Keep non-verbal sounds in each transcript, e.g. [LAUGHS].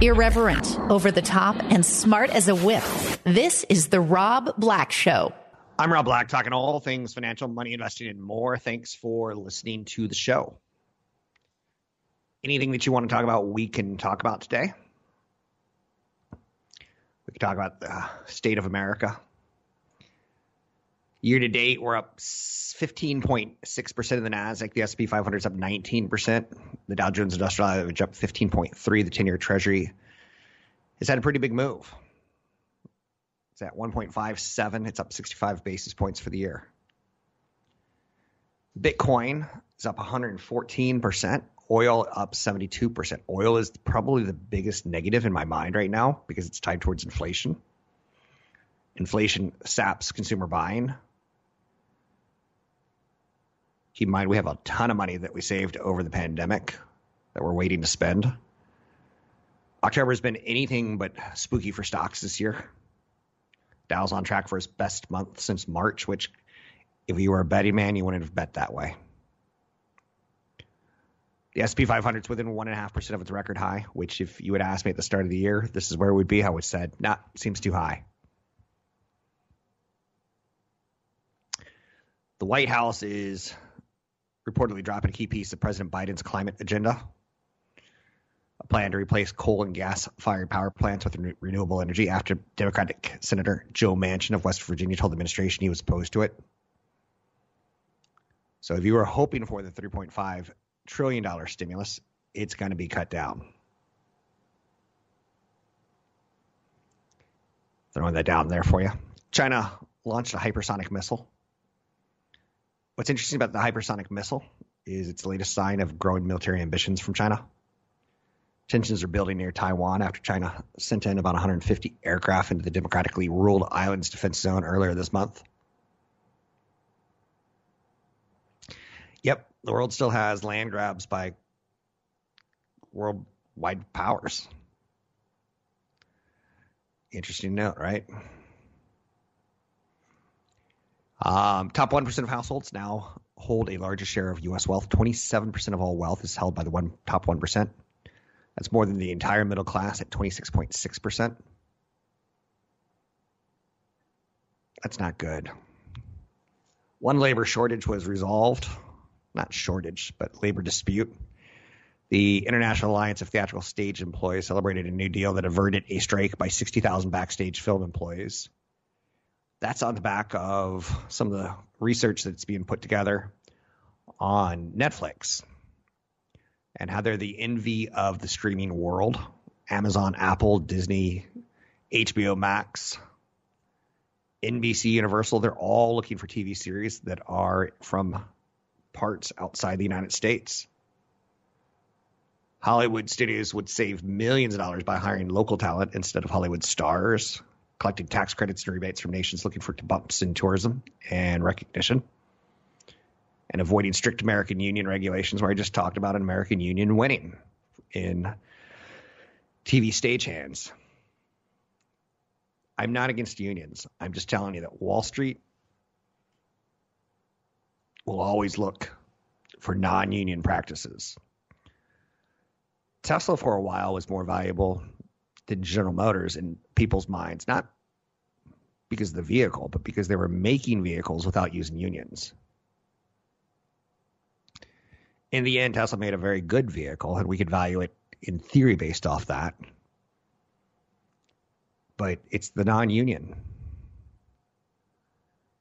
Irreverent, over the top, and smart as a whip. This is The Rob Black Show. I'm Rob Black, talking all things financial, money, investing, and more. Thanks for listening to the show. Anything that you want to talk about, we can talk about today. We can talk about the state of America. Year to date, we're up 15.6% of the NASDAQ. The S&P 500 is up 19%. The Dow Jones Industrial Average up 15.3. The 10-year Treasury has had a pretty big move. It's at 1.57. It's up 65 basis points for the year. Bitcoin is up 114%. Oil up 72%. Oil is probably the biggest negative in my mind right now because it's tied towards inflation. Inflation saps consumer buying. Keep in mind, we have a ton of money that we saved over the pandemic that we're waiting to spend. October has been anything but spooky for stocks this year. Dow's on track for his best month since March, which, if you were a betting man, you wouldn't have bet that way. The S&P 500 is within 1.5% of its record high, which, if you had asked me at the start of the year, this is where it would be, I would have said, nah, seems too high. The White House is reportedly dropping a key piece of President Biden's climate agenda. A plan to replace coal and gas fired power plants with re- renewable energy after Democratic Senator Joe Manchin of West Virginia told the administration he was opposed to it. So if you were hoping for the $3.5 trillion stimulus, it's going to be cut down. Throwing that down there for you. China launched a hypersonic missile What's interesting about the hypersonic missile is it's the latest sign of growing military ambitions from China. Tensions are building near Taiwan after China sent in about 150 aircraft into the democratically ruled island's defense zone earlier this month. Yep, the world still has land grabs by worldwide powers. Interesting note, right? Um, top 1% of households now hold a larger share of U.S. wealth. 27% of all wealth is held by the one top 1%. That's more than the entire middle class at 26.6%. That's not good. One labor shortage was resolved. Not shortage, but labor dispute. The International Alliance of Theatrical Stage Employees celebrated a new deal that averted a strike by 60,000 backstage film employees that's on the back of some of the research that's being put together on Netflix and how they're the envy of the streaming world. Amazon, Apple, Disney, HBO Max, NBC Universal, they're all looking for TV series that are from parts outside the United States. Hollywood studios would save millions of dollars by hiring local talent instead of Hollywood stars collecting tax credits and rebates from nations looking for bumps in tourism and recognition, and avoiding strict American Union regulations, where I just talked about an American Union winning in TV stagehands. I'm not against unions. I'm just telling you that Wall Street will always look for non union practices. Tesla, for a while, was more valuable than General Motors in people's minds, not because of the vehicle, but because they were making vehicles without using unions. In the end, Tesla made a very good vehicle, and we could value it in theory based off that. But it's the non union.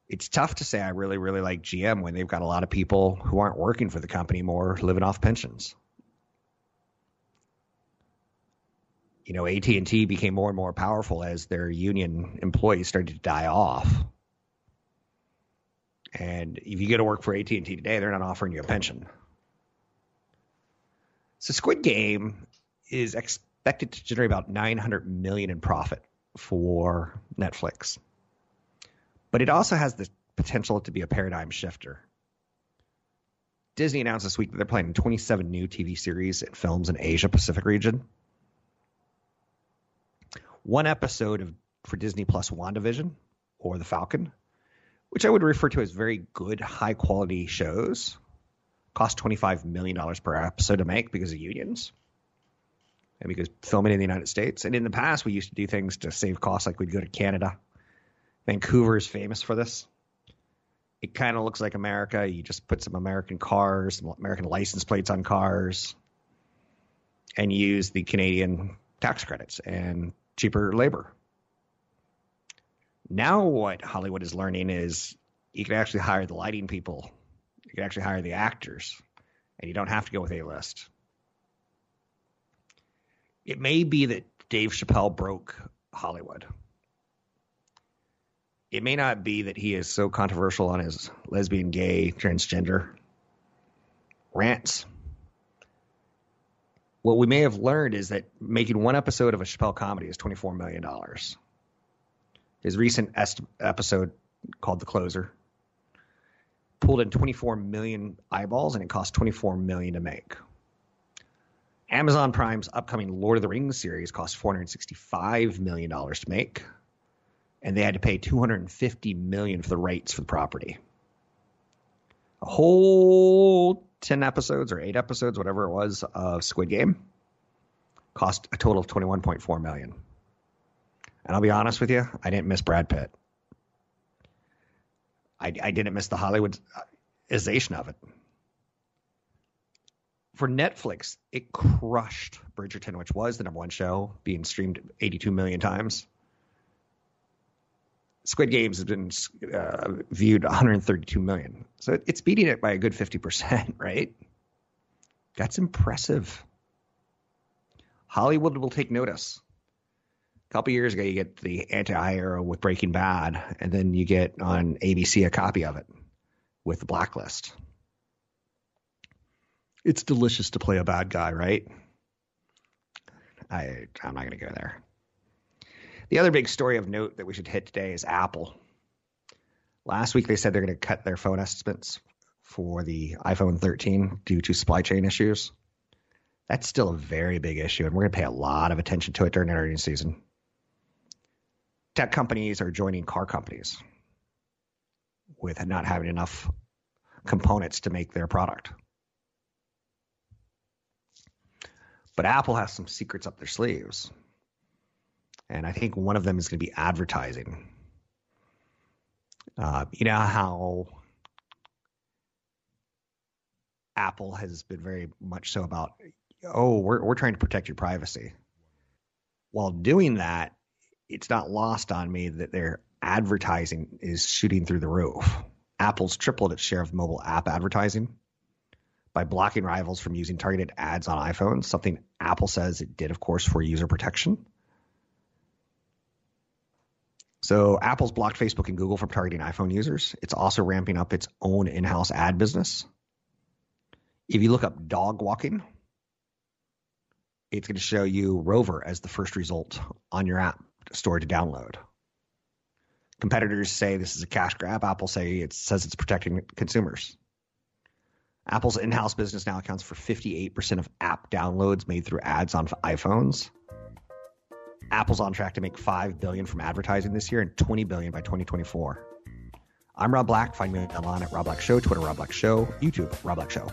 It's tough to say I really, really like GM when they've got a lot of people who aren't working for the company more living off pensions. You know, AT&T became more and more powerful as their union employees started to die off. And if you go to work for AT&T today, they're not offering you a pension. So Squid Game is expected to generate about 900 million in profit for Netflix. But it also has the potential to be a paradigm shifter. Disney announced this week that they're planning 27 new TV series and films in Asia Pacific region. One episode of for Disney Plus WandaVision or The Falcon, which I would refer to as very good, high quality shows, cost $25 million per episode to make because of unions and because filming in the United States. And in the past, we used to do things to save costs, like we'd go to Canada. Vancouver is famous for this. It kind of looks like America. You just put some American cars, some American license plates on cars, and use the Canadian tax credits and cheaper labor. Now, what Hollywood is learning is you can actually hire the lighting people, you can actually hire the actors, and you don't have to go with A list. It may be that Dave Chappelle broke Hollywood. It may not be that he is so controversial on his lesbian, gay, transgender rants. What we may have learned is that making one episode of a Chappelle comedy is $24 million. His recent est- episode called The Closer pulled in 24 million eyeballs and it cost 24 million to make. Amazon Prime's upcoming Lord of the Rings series cost 465 million dollars to make, and they had to pay 250 million for the rights for the property. A whole 10 episodes or 8 episodes, whatever it was, of Squid Game cost a total of 21.4 million. And I'll be honest with you, I didn't miss Brad Pitt. I, I didn't miss the Hollywoodization of it. For Netflix, it crushed Bridgerton, which was the number one show, being streamed 82 million times. Squid Games has been uh, viewed 132 million. So it's beating it by a good 50%, [LAUGHS] right? That's impressive. Hollywood will take notice A couple years ago, you get the anti-hero with Breaking Bad, and then you get on ABC a copy of it with the Blacklist. It's delicious to play a bad guy, right? I I'm not going to go there. The other big story of note that we should hit today is Apple. Last week they said they're going to cut their phone estimates for the iPhone 13 due to supply chain issues. That's still a very big issue, and we're going to pay a lot of attention to it during the earnings season tech companies are joining car companies with not having enough components to make their product. But Apple has some secrets up their sleeves. And I think one of them is going to be advertising. Uh, you know how Apple has been very much so about, oh, we're, we're trying to protect your privacy. While doing that, it's not lost on me that their advertising is shooting through the roof. Apple's tripled its share of mobile app advertising by blocking rivals from using targeted ads on iPhones, something Apple says it did, of course, for user protection. So Apple's blocked Facebook and Google from targeting iPhone users. It's also ramping up its own in-house ad business. If you look up dog walking, it's going to show you Rover as the first result on your app store to download. Competitors say this is a cash grab. Apple say it says it's protecting consumers. Apple's in-house business now accounts for 58% of app downloads made through ads on iPhones. Apple's on track to make 5 billion from advertising this year and 20 billion by 2024. I'm Rob Black. Find me online at Rob Black Show, Twitter Rob Black Show, YouTube Rob Black Show.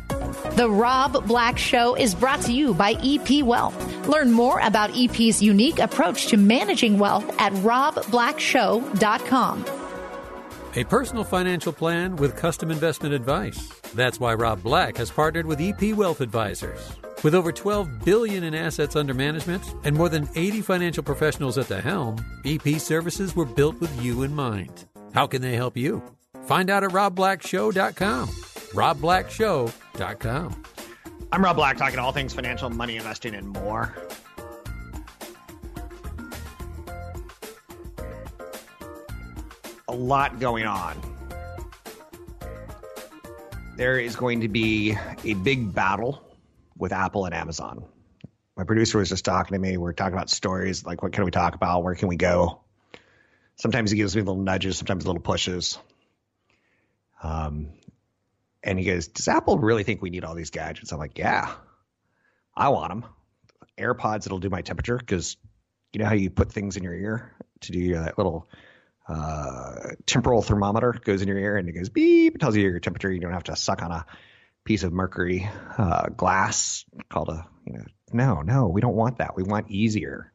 The Rob Black Show is brought to you by EP Wealth. Learn more about EP's unique approach to managing wealth at robblackshow.com. A personal financial plan with custom investment advice. That's why Rob Black has partnered with EP Wealth Advisors. With over 12 billion in assets under management and more than 80 financial professionals at the helm, EP services were built with you in mind. How can they help you? Find out at robblackshow.com. robblackshow.com. I'm Rob Black, talking all things financial, money, investing, and more. A lot going on. There is going to be a big battle with Apple and Amazon. My producer was just talking to me. We're talking about stories, like what can we talk about? Where can we go? Sometimes he gives me little nudges, sometimes little pushes. Um, and he goes, "Does Apple really think we need all these gadgets?" I'm like, "Yeah, I want them. AirPods that'll do my temperature because you know how you put things in your ear to do that little uh, temporal thermometer goes in your ear and it goes beep, it tells you your temperature. You don't have to suck on a piece of mercury uh, glass called a you know no no we don't want that. We want easier.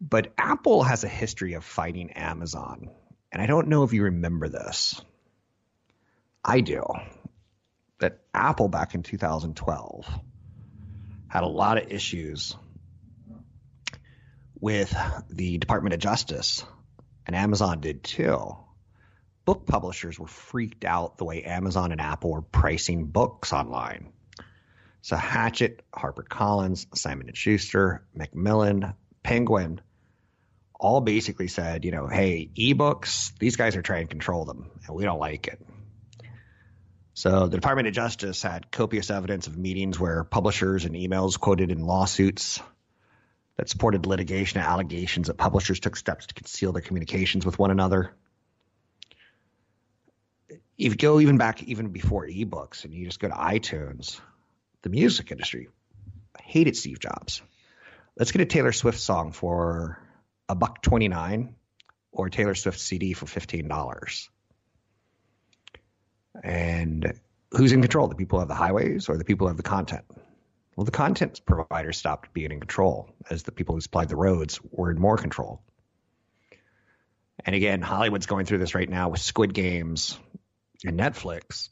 But apple has a history of fighting amazon and i don't know if you remember this. I do. That apple back in 2012 had a lot of issues with the department of justice and amazon did too book publishers were freaked out the way Amazon and Apple were pricing books online. So Hachette, HarperCollins, Simon and Schuster, Macmillan, Penguin all basically said, you know, hey, ebooks, these guys are trying to control them and we don't like it. So the Department of Justice had copious evidence of meetings where publishers and emails quoted in lawsuits that supported litigation and allegations that publishers took steps to conceal their communications with one another if you go even back even before ebooks and you just go to iTunes, the music industry hated Steve Jobs. Let's get a Taylor Swift song for a buck twenty nine or a Taylor Swift CD for fifteen dollars. And who's in control? The people have the highways or the people have the content? Well, the content providers stopped being in control as the people who supplied the roads were in more control. And again, Hollywood's going through this right now with Squid Games and Netflix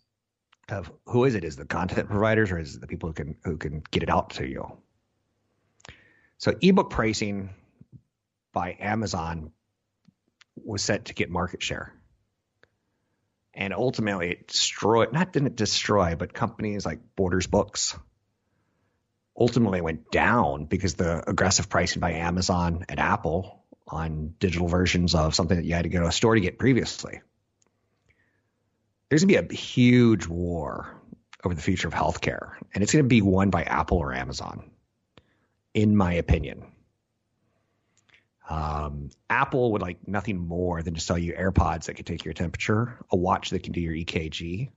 of who is it? Is the content providers or is it the people who can who can get it out to you? So ebook pricing by Amazon was set to get market share. And ultimately it destroyed not didn't destroy, but companies like Borders Books ultimately went down because the aggressive pricing by Amazon and Apple on digital versions of something that you had to go to a store to get previously there's going to be a huge war over the future of healthcare, and it's going to be won by Apple or Amazon, in my opinion. Um, Apple would like nothing more than to sell you AirPods that can take your temperature, a watch that can do your EKG,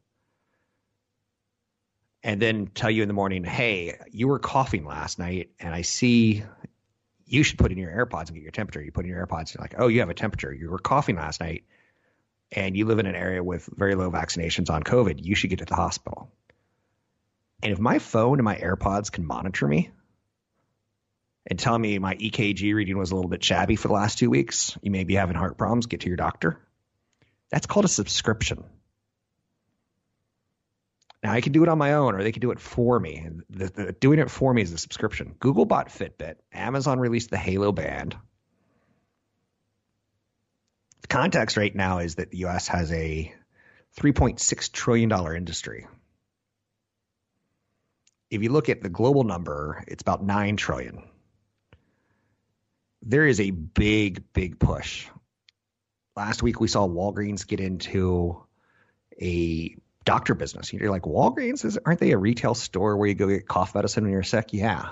and then tell you in the morning, hey, you were coughing last night, and I see you should put in your AirPods and get your temperature. You put in your AirPods, you're like, oh, you have a temperature. You were coughing last night and you live in an area with very low vaccinations on COVID, you should get to the hospital. And if my phone and my AirPods can monitor me and tell me my EKG reading was a little bit shabby for the last two weeks, you may be having heart problems, get to your doctor. That's called a subscription. Now I can do it on my own, or they can do it for me. The, the, doing it for me is a subscription. Google bought Fitbit. Amazon released the Halo Band. The context right now is that the U.S. has a $3.6 trillion industry. If you look at the global number, it's about 9 trillion. There is a big, big push. Last week we saw Walgreens get into a doctor business. You're like, Walgreens, is, aren't they a retail store where you go get cough medicine when you're sick? Yeah.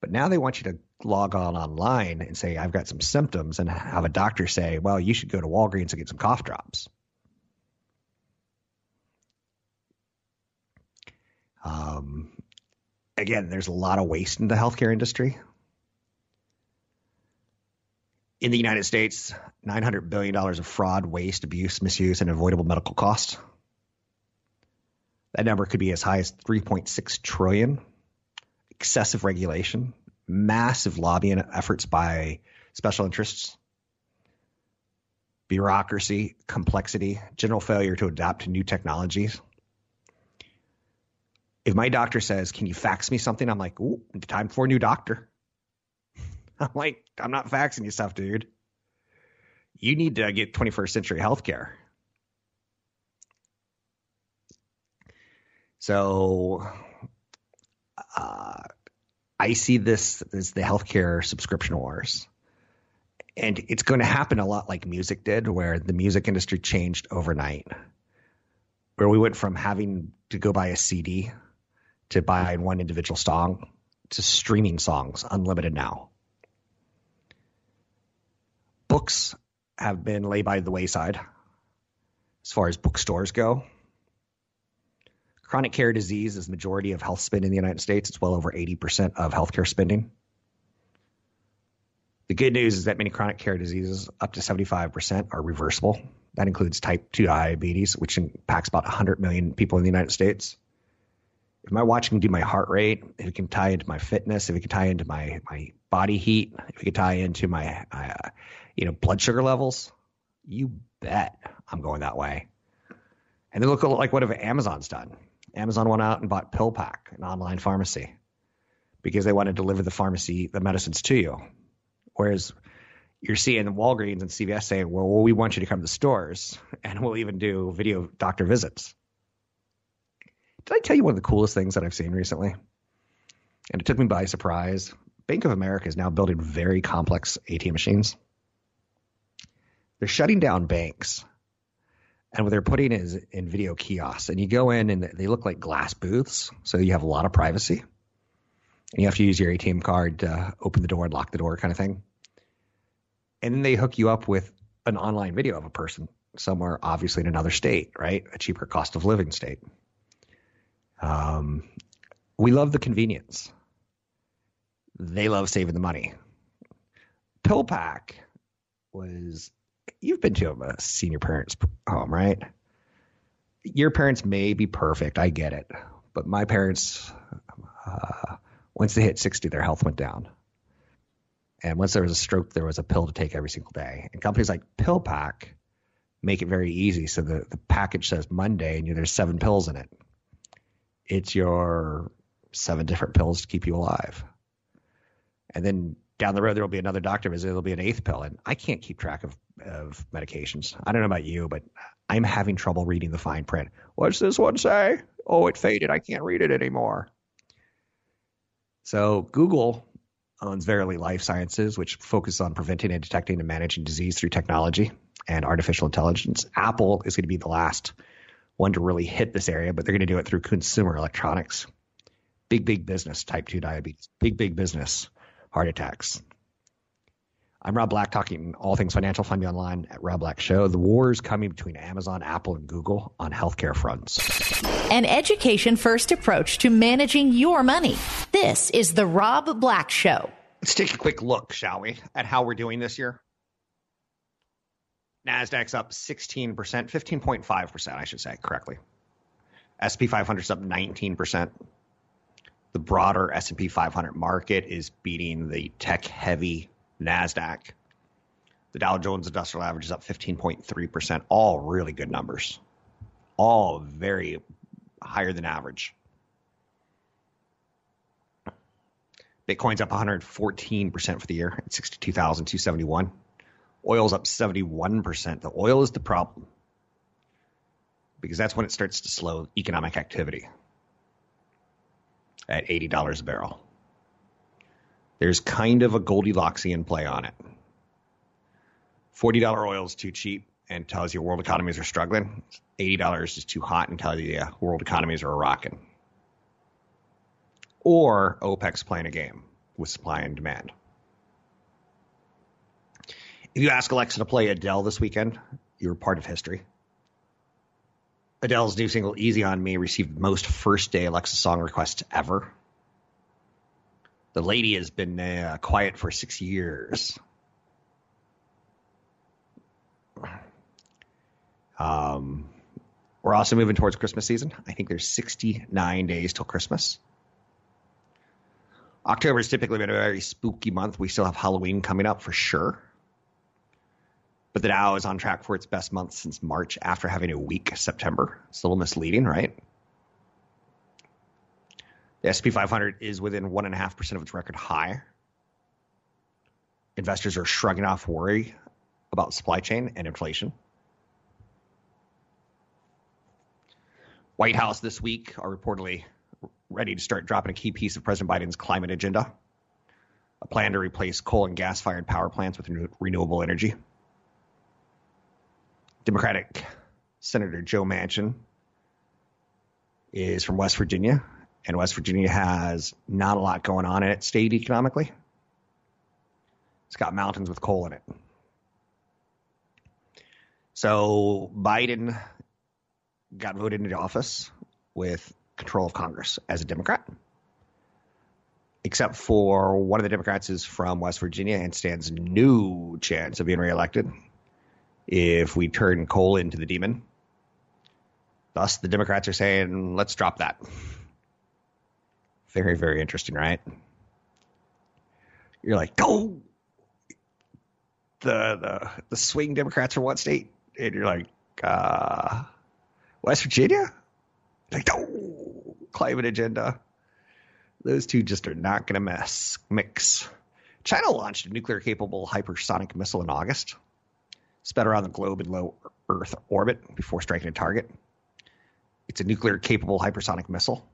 But now they want you to log on online and say, I've got some symptoms, and have a doctor say, well, you should go to Walgreens and get some cough drops. Um, again, there's a lot of waste in the healthcare industry. In the United States, $900 billion of fraud, waste, abuse, misuse, and avoidable medical costs. That number could be as high as 3.6 trillion. Excessive regulation, massive lobbying efforts by special interests, bureaucracy, complexity, general failure to adapt to new technologies. If my doctor says, Can you fax me something? I'm like, Ooh, time for a new doctor. [LAUGHS] I'm like, I'm not faxing you stuff, dude. You need to get 21st century healthcare. So, uh, I see this as the healthcare subscription wars. And it's going to happen a lot like music did, where the music industry changed overnight, where we went from having to go buy a CD to buying one individual song to streaming songs, unlimited now. Books have been laid by the wayside as far as bookstores go. Chronic care disease is majority of health spend in the United States. It's well over 80% of healthcare spending. The good news is that many chronic care diseases, up to 75%, are reversible. That includes type 2 diabetes, which impacts about 100 million people in the United States. If my watch can do my heart rate, if it can tie into my fitness, if it can tie into my, my body heat, if it can tie into my uh, you know blood sugar levels, you bet I'm going that way. And they look like what have Amazon's done. Amazon went out and bought PillPack, an online pharmacy, because they want to deliver the pharmacy the medicines to you. Whereas you're seeing Walgreens and CVS saying, well, we want you to come to stores and we'll even do video doctor visits. Did I tell you one of the coolest things that I've seen recently? And it took me by surprise. Bank of America is now building very complex ATM machines. They're shutting down banks. And what they're putting is in video kiosks. And you go in and they look like glass booths. So you have a lot of privacy. And you have to use your ATM card to open the door and lock the door kind of thing and then they hook you up with an online video of a person somewhere, obviously in another state, right? A cheaper cost of living state. Um, we love the convenience. They love saving the money. PillPack was you've been to a senior parents home, right? Your parents may be perfect, I get it, but my parents, uh, once they hit sixty, their health went down. And once there was a stroke, there was a pill to take every single day. And companies like PillPack make it very easy. So the, the package says Monday and there's seven pills in it. It's your seven different pills to keep you alive. And then down the road, there will be another doctor visit. There'll be an eighth pill. And I can't keep track of, of medications. I don't know about you, but I'm having trouble reading the fine print. What's this one say? Oh, it faded. I can't read it anymore. So Google owns Verily Life Sciences, which focuses on preventing and detecting and managing disease through technology and artificial intelligence. Apple is going to be the last one to really hit this area, but they're going to do it through consumer electronics. Big, big business, type 2 diabetes. Big, big business, heart attacks. I'm Rob Black, talking all things financial. Find me online at Rob Black Show. The war is coming between Amazon, Apple, and Google on healthcare fronts. An education first approach to managing your money. This is the Rob Black Show. Let's take a quick look, shall we, at how we're doing this year. Nasdaq's up 16%, 15.5%, I should say correctly. S&P 500's up 19%. The broader S&P 500 market is beating the tech-heavy NASDAQ. The Dow Jones Industrial Average is up 15.3%. All really good numbers. All very higher than average. Bitcoin's up 114% for the year at 62,271. Oil's up 71%. The oil is the problem because that's when it starts to slow economic activity at $80 a barrel there's kind of a Goldilocksian play on it. $40 oil is too cheap and tells you world economies are struggling. $80 is too hot and tells you world economies are rocking. Or OPEC's playing a game with supply and demand. If you ask Alexa to play Adele this weekend, you're part of history. Adele's new single Easy on Me received most first day Alexa song requests ever the lady has been uh, quiet for six years. Um, we're also moving towards Christmas season. I think there's 69 days till Christmas. October has typically been a very spooky month. We still have Halloween coming up for sure. But the Dow is on track for its best month since March after having a weak September. It's a little misleading, right? The S&P 500 is within 1.5% of its record high. Investors are shrugging off worry about supply chain and inflation. White House this week are reportedly ready to start dropping a key piece of President Biden's climate agenda a plan to replace coal and gas fired power plants with renewable energy. Democratic Senator Joe Manchin is from West Virginia And West Virginia has not a lot going on in its state economically. It's got mountains with coal in it. So Biden got voted into office with control of Congress as a Democrat, except for one of the Democrats is from West Virginia and stands no chance of being reelected if we turn coal into the demon. Thus, the Democrats are saying, let's drop that. Very, very interesting, right? You're like, go. The, the the swing Democrats from what state? And you're like, uh, West Virginia? Like, no, climate agenda. Those two just are not going to mess mix. China launched a nuclear capable hypersonic missile in August. Sped around the globe in low Earth orbit before striking a target. It's a nuclear capable hypersonic missile.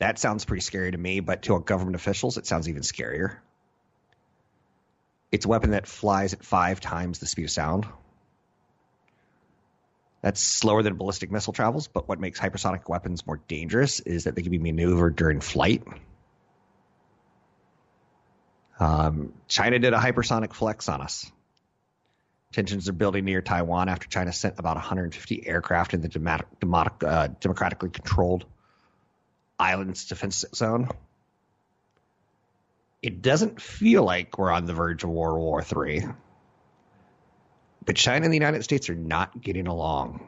That sounds pretty scary to me, but to government officials, it sounds even scarier. It's a weapon that flies at five times the speed of sound. That's slower than ballistic missile travels, but what makes hypersonic weapons more dangerous is that they can be maneuvered during flight. Um, China did a hypersonic flex on us. Tensions are building near Taiwan after China sent about 150 aircraft in the uh, democratically controlled island's defense zone. It doesn't feel like we're on the verge of World War III. But China and the United States are not getting along.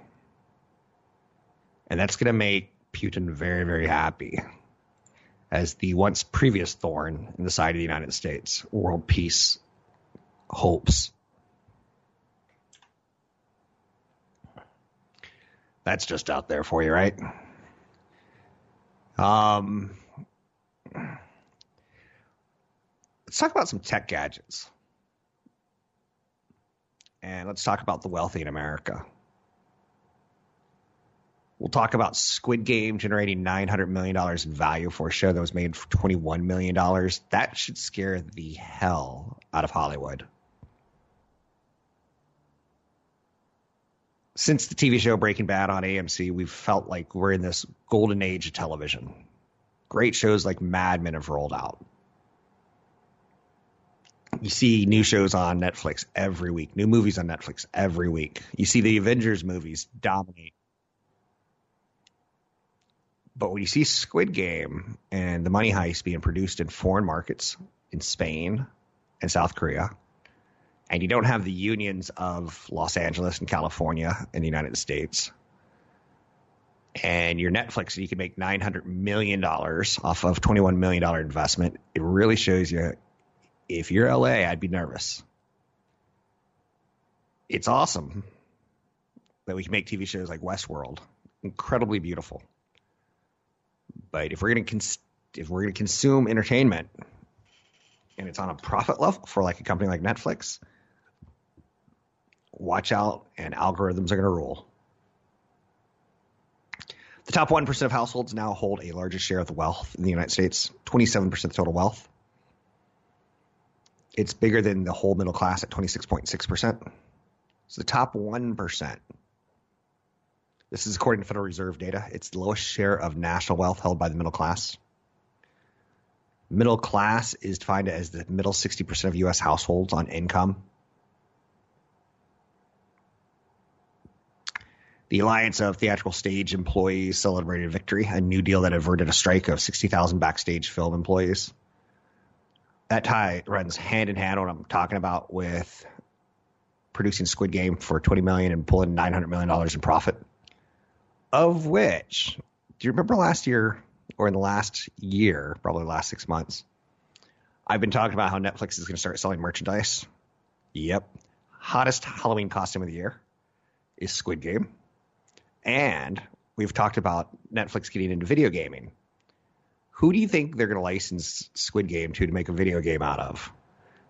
And that's going to make Putin very, very happy as the once previous thorn in the side of the United States, world peace hopes. That's just out there for you, right? Um, let's talk about some tech gadgets. And let's talk about the wealthy in America. We'll talk about Squid Game generating $900 million in value for a show that was made for $21 million. That should scare the hell out of Hollywood. Since the TV show Breaking Bad on AMC, we've felt like we're in this golden age of television. Great shows like Mad Men have rolled out. You see new shows on Netflix every week, new movies on Netflix every week. You see the Avengers movies dominate but when you see Squid Game and the money heist being produced in foreign markets in Spain and South Korea, and you don't have the unions of Los Angeles and California in the United States, and your Netflix, and you can make $900 million off of $21 million investment, it really shows you if you're LA, I'd be nervous. It's awesome that we can make TV shows like Westworld, incredibly beautiful. But if we're going to cons- if we're going to consume entertainment and it's on a profit level for like a company like Netflix, watch out and algorithms are going to rule. The top 1% of households now hold a larger share of the wealth in the United States, 27% of total wealth. It's bigger than the whole middle class at 26.6%. So the top 1% this is according to Federal Reserve data. It's the lowest share of national wealth held by the middle class. Middle class is defined as the middle 60% of U.S. households on income. The Alliance of Theatrical Stage Employees celebrated victory, a new deal that averted a strike of 60,000 backstage film employees. That tie runs hand in hand what I'm talking about with producing Squid Game for 20 million and pulling 900 million dollars in profit of which, do you remember last year or in the last year, probably last six months, I've been talking about how Netflix is going to start selling merchandise. Yep. Hottest Halloween costume of the year is Squid Game. And we've talked about Netflix getting into video gaming. Who do you think they're going to license Squid Game to to make a video game out of?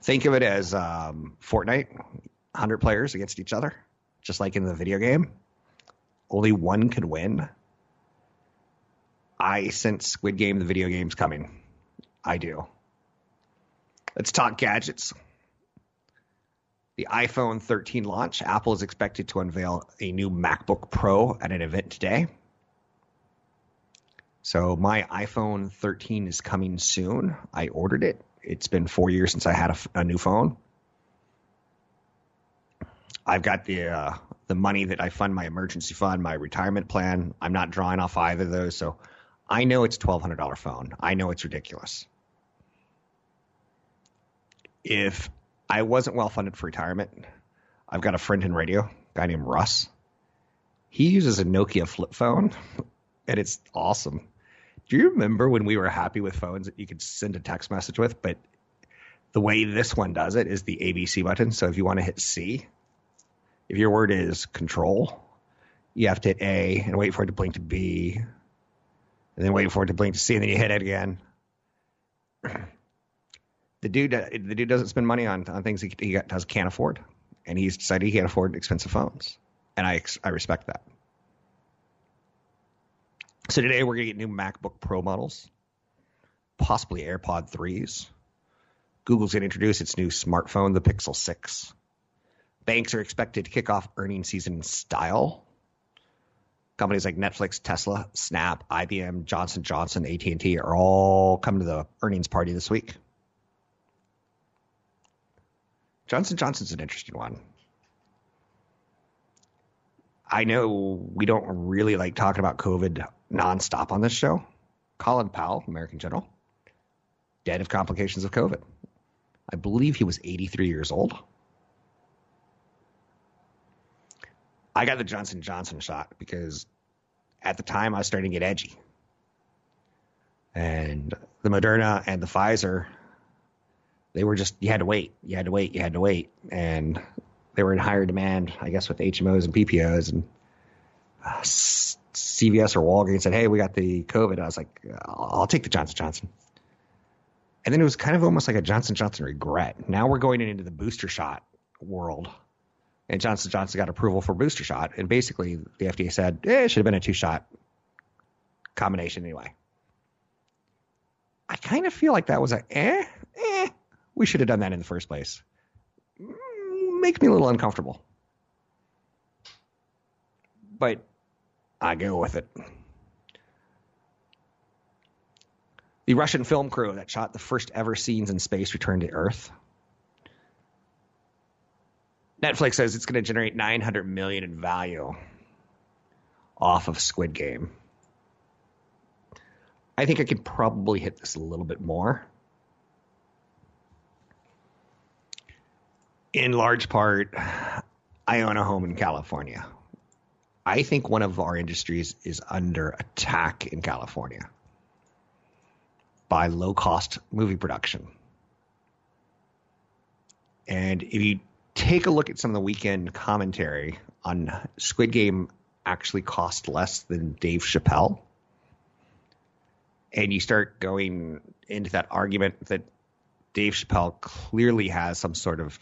Think of it as um, Fortnite, 100 players against each other, just like in the video game only one could win, I sense Squid Game, the video game's coming. I do. Let's talk gadgets. The iPhone 13 launch. Apple is expected to unveil a new MacBook Pro at an event today. So my iPhone 13 is coming soon. I ordered it. It's been four years since I had a, a new phone. I've got the uh, the money that I fund my emergency fund, my retirement plan. I'm not drawing off either of those, so I know it's twelve hundred dollar phone. I know it's ridiculous. If I wasn't well funded for retirement, I've got a friend in radio, guy named Russ. He uses a Nokia flip phone, [LAUGHS] and it's awesome. Do you remember when we were happy with phones that you could send a text message with, but the way this one does it is the ABC button. So if you want to hit C, if your word is control, you have to hit A and wait for it to blink to B, and then wait for it to blink to C, and then you hit it again. [CLEARS THROAT] The dude, uh, the dude doesn't spend money on, on things he, he does, can't afford, and he's decided he can't afford expensive phones, and I I respect that. So today we're gonna get new MacBook Pro models, possibly AirPod threes. Google's gonna introduce its new smartphone, the Pixel Six. Banks are expected to kick off earnings season in style. Companies like Netflix, Tesla, Snap, IBM, Johnson Johnson, AT&T are all coming to the earnings party this week. Johnson Johnson's an interesting one. I know we don't really like talking about COVID nonstop on this show. Colin Powell, American General, dead of complications of COVID. I believe he was 83 years old. I got the Johnson Johnson shot because at the time I was starting to get edgy. And the Moderna and the Pfizer, they were just, you had to wait, you had to wait, you had to wait. And they were in higher demand, I guess, with HMOs and PPOs. And uh, CVS or Walgreens said, hey, we got the COVID. I was like, I'll, I'll take the Johnson Johnson. And then it was kind of almost like a Johnson Johnson regret. Now we're going into the booster shot world and Johnson Johnson got approval for booster shot, and basically the FDA said eh, it should have been a two shot combination anyway. I kind of feel like that was a eh, eh. We should have done that in the first place. Mm, makes me a little uncomfortable, but I go with it. The Russian film crew that shot the first ever scenes in space returned to Earth. Netflix says it's going to generate 900 million in value off of Squid Game. I think I could probably hit this a little bit more. In large part, I own a home in California. I think one of our industries is under attack in California by low cost movie production. And if you take a look at some of the weekend commentary on Squid Game actually cost less than Dave Chappelle. And you start going into that argument that Dave Chappelle clearly has some sort of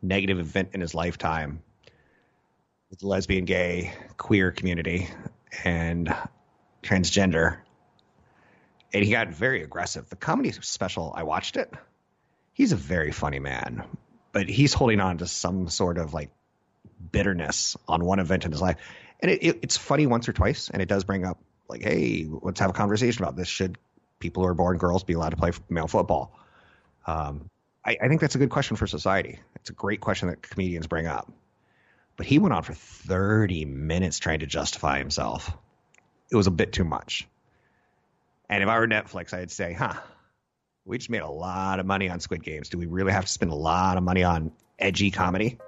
negative event in his lifetime with the lesbian, gay, queer community and transgender. And he got very aggressive. The comedy special, I watched it. He's a very funny man but he's holding on to some sort of like bitterness on one event in his life. And it, it, it's funny once or twice, and it does bring up like, hey, let's have a conversation about this. Should people who are born girls be allowed to play male football? Um, I, I think that's a good question for society. It's a great question that comedians bring up. But he went on for 30 minutes trying to justify himself. It was a bit too much. And if I were Netflix, I'd say, huh, we just made a lot of money on Squid Games. Do we really have to spend a lot of money on edgy comedy?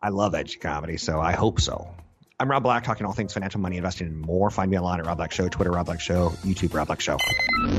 I love edgy comedy, so I hope so. I'm Rob Black, talking all things financial, money, investing, and more. Find me online at Rob Black Show, Twitter, Rob Black Show, YouTube, Rob Black Show.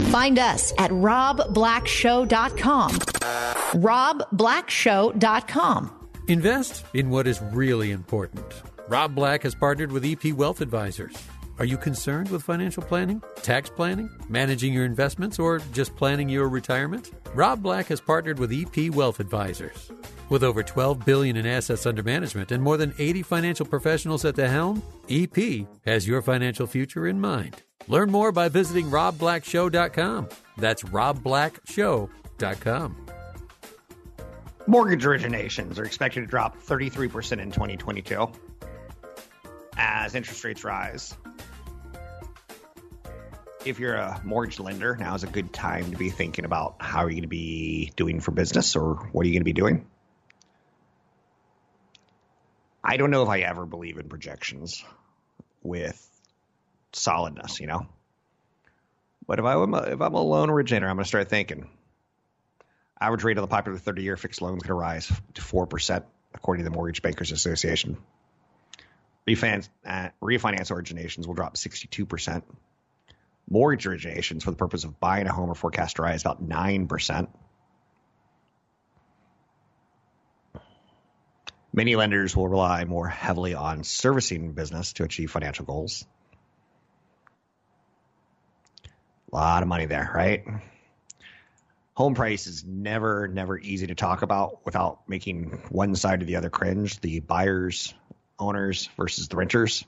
Find us at robblackshow.com. robblackshow.com. Invest in what is really important. Rob Black has partnered with EP Wealth Advisors. Are you concerned with financial planning, tax planning, managing your investments, or just planning your retirement? Rob Black has partnered with EP Wealth Advisors. With over 12 billion in assets under management and more than 80 financial professionals at the helm, EP has your financial future in mind. Learn more by visiting robblackshow.com. That's robblackshow.com. Mortgage originations are expected to drop 33% in 2022 as interest rates rise. If you're a mortgage lender, now is a good time to be thinking about how are you going to be doing for business or what are you going to be doing. I don't know if I ever believe in projections with solidness, you know. But if I'm a, if I'm a loan originator, I'm going to start thinking. Average rate of the popular 30-year fixed loan is going to rise to four percent, according to the Mortgage Bankers Association. Refinance, uh, refinance originations will drop 62 percent. Mortgage originations for the purpose of buying a home are forecast to rise about nine percent. Many lenders will rely more heavily on servicing business to achieve financial goals. A lot of money there, right? Home price is never, never easy to talk about without making one side or the other cringe the buyers, owners versus the renters.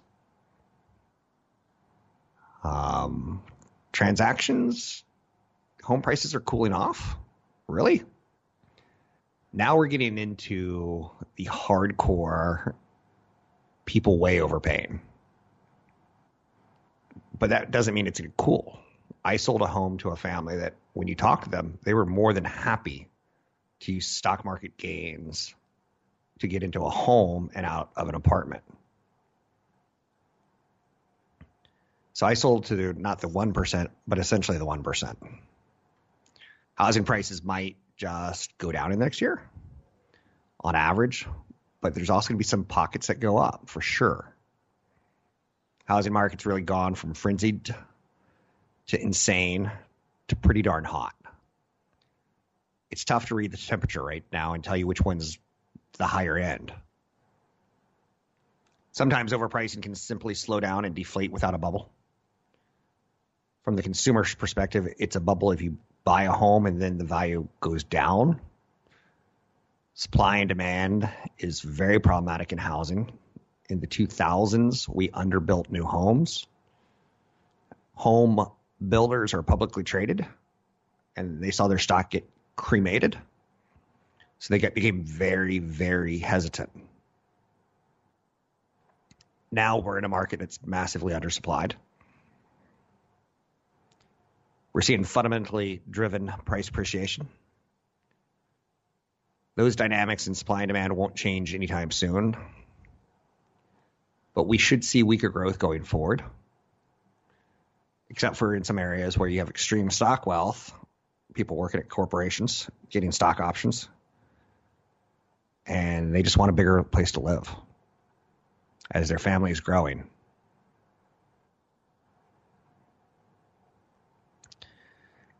Um, transactions, home prices are cooling off. Really? Now we're getting into the hardcore people way overpaying. But that doesn't mean it's cool. I sold a home to a family that when you talk to them, they were more than happy to use stock market gains to get into a home and out of an apartment. So I sold to not the 1%, but essentially the 1%. Housing prices might just go down in the next year on average, but there's also going to be some pockets that go up for sure. Housing market's really gone from frenzied to insane to pretty darn hot. It's tough to read the temperature right now and tell you which one's the higher end. Sometimes overpricing can simply slow down and deflate without a bubble. From the consumer's perspective, it's a bubble if you buy a home and then the value goes down. Supply and demand is very problematic in housing. In the 2000s, we underbuilt new homes. Home builders are publicly traded and they saw their stock get cremated. So they get, became very, very hesitant. Now we're in a market that's massively undersupplied. We're seeing fundamentally driven price appreciation. Those dynamics in supply and demand won't change anytime soon, but we should see weaker growth going forward, except for in some areas where you have extreme stock wealth, people working at corporations getting stock options, and they just want a bigger place to live as their family is growing.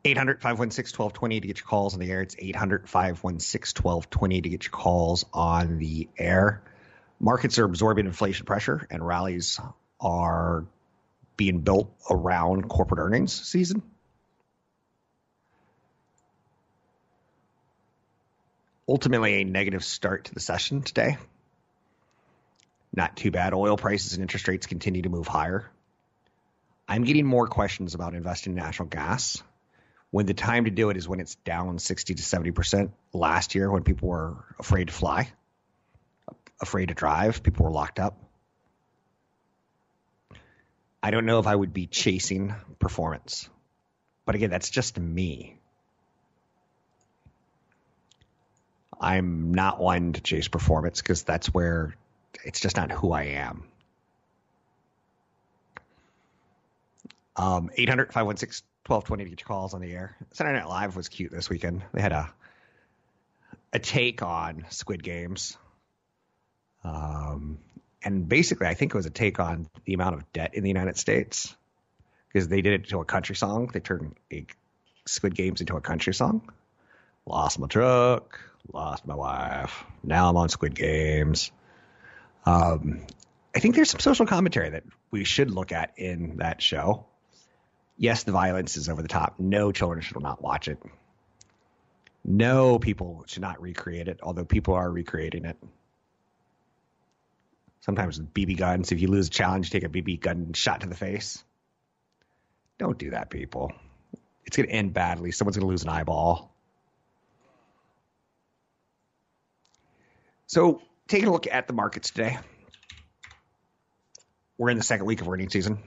800 516 1220 to get your calls on the air. It's 800 516 1220 to get your calls on the air. Markets are absorbing inflation pressure, and rallies are being built around corporate earnings season. Ultimately, a negative start to the session today. Not too bad. Oil prices and interest rates continue to move higher. I'm getting more questions about investing in natural gas when the time to do it is when it's down 60 to 70% last year when people were afraid to fly, afraid to drive, people were locked up. I don't know if I would be chasing performance. But again, that's just me. I'm not one to chase performance because that's where it's just not who I am. Um, 800 516 1220 to get your calls on the air. Saturday Night Live was cute this weekend. They had a a take on Squid Games. Um, and basically, I think it was a take on the amount of debt in the United States because they did it to a country song. They turned a Squid Games into a country song. Lost my truck, lost my wife. Now I'm on Squid Games. Um, I think there's some social commentary that we should look at in that show yes, the violence is over the top. No children should not watch it. No people should not recreate it, although people are recreating it. Sometimes with BB guns, if you lose a challenge, take a BB gun shot to the face. Don't do that, people. It's going to end badly. Someone's going to lose an eyeball. So, taking a look at the markets today, we're in the second week of earnings season.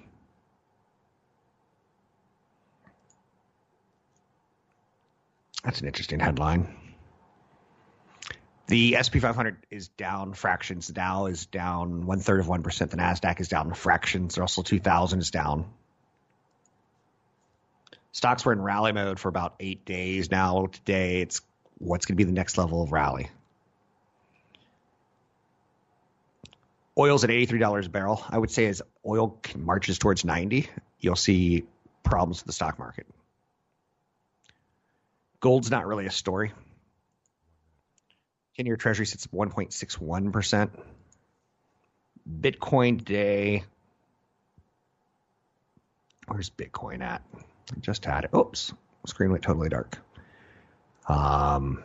That's an interesting headline. The S&P 500 is down fractions. The Dow is down one third of 1%. The NASDAQ is down fractions. The Russell 2000 is down. Stocks were in rally mode for about eight days now. Today, it's what's going to be the next level of rally. Oil's at $83 a barrel. I would say as oil marches towards 90, you'll see problems with the stock market. Gold's not really a story. 10 year treasury sits at 1.61%. Bitcoin today. Where's Bitcoin at? I just had it. Oops. Screen went totally dark. Um,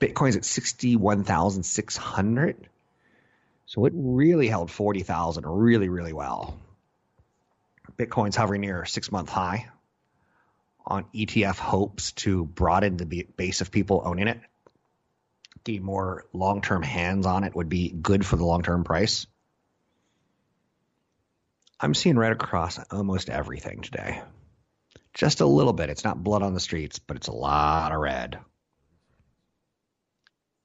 Bitcoin's at 61,600. So it really held 40,000 really, really well. Bitcoin's hovering near six month high on ETF hopes to broaden the base of people owning it. The more long term hands on it would be good for the long term price. I'm seeing red across almost everything today. Just a little bit. It's not blood on the streets, but it's a lot of red.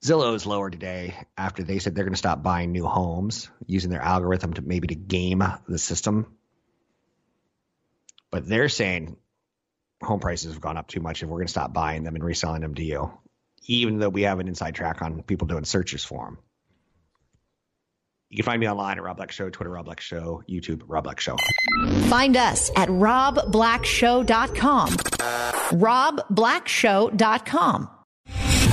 Zillow is lower today after they said they're going to stop buying new homes using their algorithm to maybe to game the system. But they're saying home prices have gone up too much if we're going to stop buying them and reselling them to you, even though we have an inside track on people doing searches for them. You can find me online at Rob Black Show, Twitter Rob Black Show, YouTube Rob Black Show. Find us at robblackshow.com. robblackshow.com.